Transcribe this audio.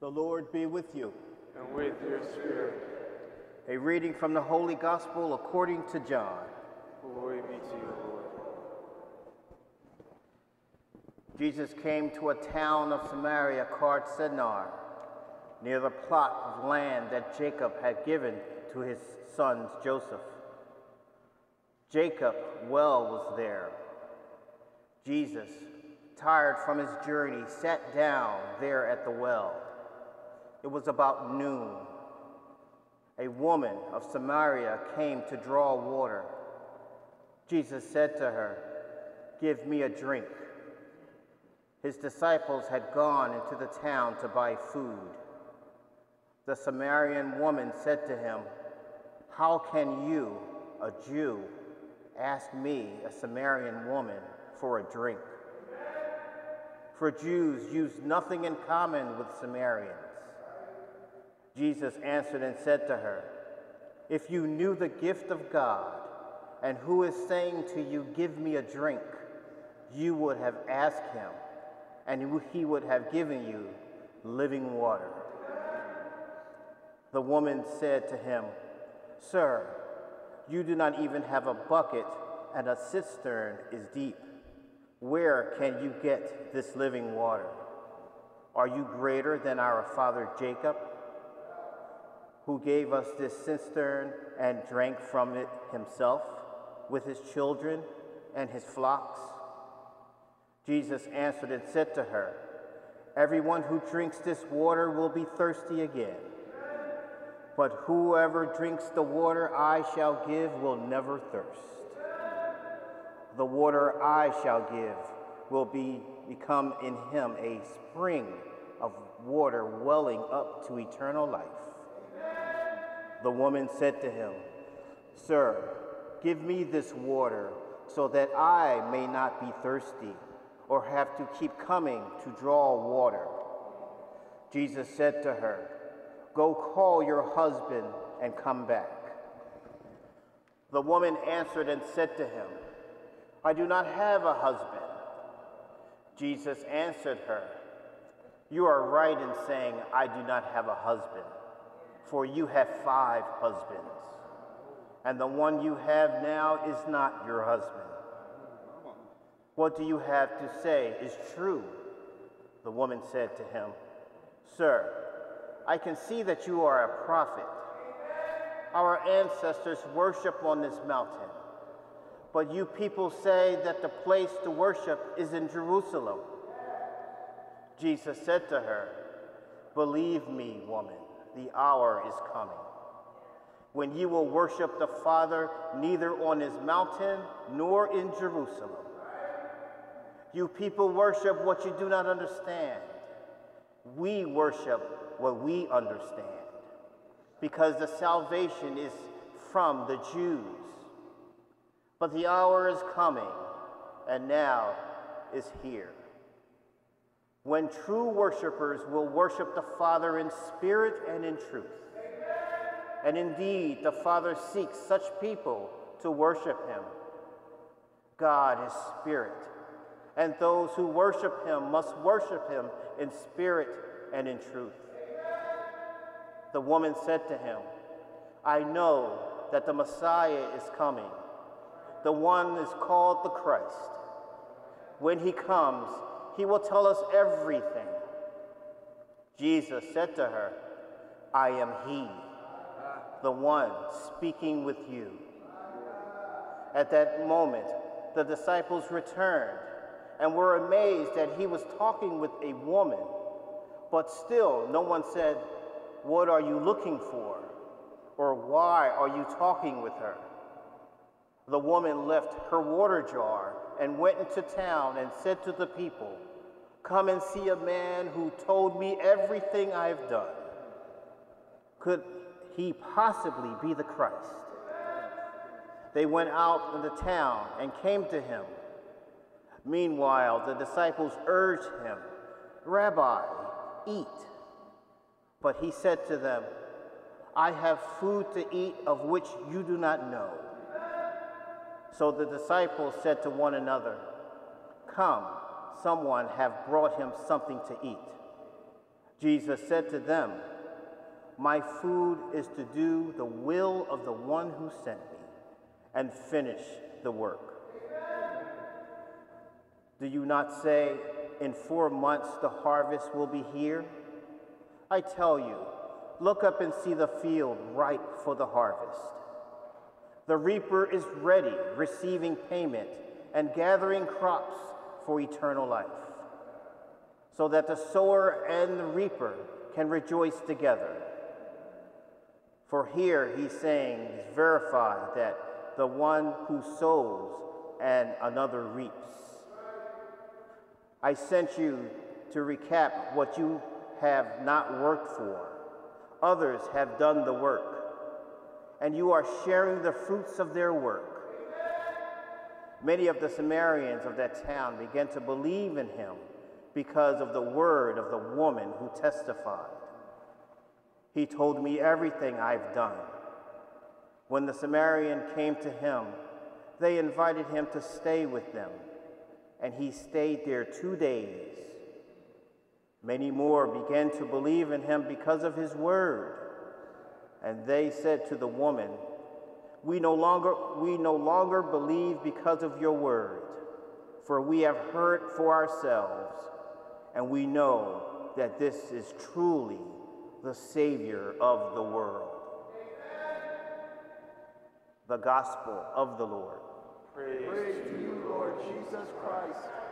The Lord be with you. and with your spirit. A reading from the Holy Gospel according to John. Glory be to you, Lord. Jesus came to a town of Samaria called Sychar, near the plot of land that Jacob had given to his sons Joseph. Jacob's well was there. Jesus, tired from his journey, sat down there at the well. It was about noon. A woman of Samaria came to draw water. Jesus said to her, Give me a drink. His disciples had gone into the town to buy food. The Samaritan woman said to him, How can you, a Jew, ask me, a Samaritan woman, for a drink? For Jews use nothing in common with Samaritans. Jesus answered and said to her, If you knew the gift of God and who is saying to you, Give me a drink, you would have asked him, and he would have given you living water. The woman said to him, Sir, you do not even have a bucket, and a cistern is deep. Where can you get this living water? Are you greater than our father Jacob, who gave us this cistern and drank from it himself, with his children and his flocks? Jesus answered and said to her, Everyone who drinks this water will be thirsty again. But whoever drinks the water I shall give will never thirst. The water I shall give will be, become in him a spring of water welling up to eternal life. The woman said to him, Sir, give me this water so that I may not be thirsty or have to keep coming to draw water. Jesus said to her, Go call your husband and come back. The woman answered and said to him, I do not have a husband. Jesus answered her, You are right in saying, I do not have a husband, for you have five husbands, and the one you have now is not your husband. What do you have to say is true? The woman said to him, Sir, I can see that you are a prophet. Our ancestors worship on this mountain, but you people say that the place to worship is in Jerusalem. Jesus said to her, Believe me, woman, the hour is coming when you will worship the Father neither on his mountain nor in Jerusalem. You people worship what you do not understand. We worship what we understand because the salvation is from the Jews. But the hour is coming, and now is here, when true worshipers will worship the Father in spirit and in truth. And indeed, the Father seeks such people to worship him. God is spirit and those who worship him must worship him in spirit and in truth. The woman said to him, I know that the Messiah is coming. The one is called the Christ. When he comes, he will tell us everything. Jesus said to her, I am he, the one speaking with you. At that moment, the disciples returned and were amazed that he was talking with a woman. But still, no one said, What are you looking for? Or why are you talking with her? The woman left her water jar and went into town and said to the people, Come and see a man who told me everything I've done. Could he possibly be the Christ? They went out in the town and came to him. Meanwhile, the disciples urged him, Rabbi, eat. But he said to them, I have food to eat of which you do not know. So the disciples said to one another, Come, someone have brought him something to eat. Jesus said to them, My food is to do the will of the one who sent me and finish the work. Do you not say, In four months the harvest will be here? I tell you, look up and see the field ripe for the harvest. The reaper is ready, receiving payment and gathering crops for eternal life, so that the sower and the reaper can rejoice together. For here he's saying, he's verified that the one who sows and another reaps. I sent you to recap what you have not worked for. Others have done the work, and you are sharing the fruits of their work. Many of the Samaritans of that town began to believe in him because of the word of the woman who testified. He told me everything I've done. When the Samaritan came to him, they invited him to stay with them, and he stayed there two days. Many more began to believe in him because of his word. And they said to the woman, we no longer we no longer believe because of your word, for we have heard for ourselves, and we know that this is truly the Savior of the world. Amen. The Gospel of the Lord. Praise, Praise to you, Lord Jesus Christ.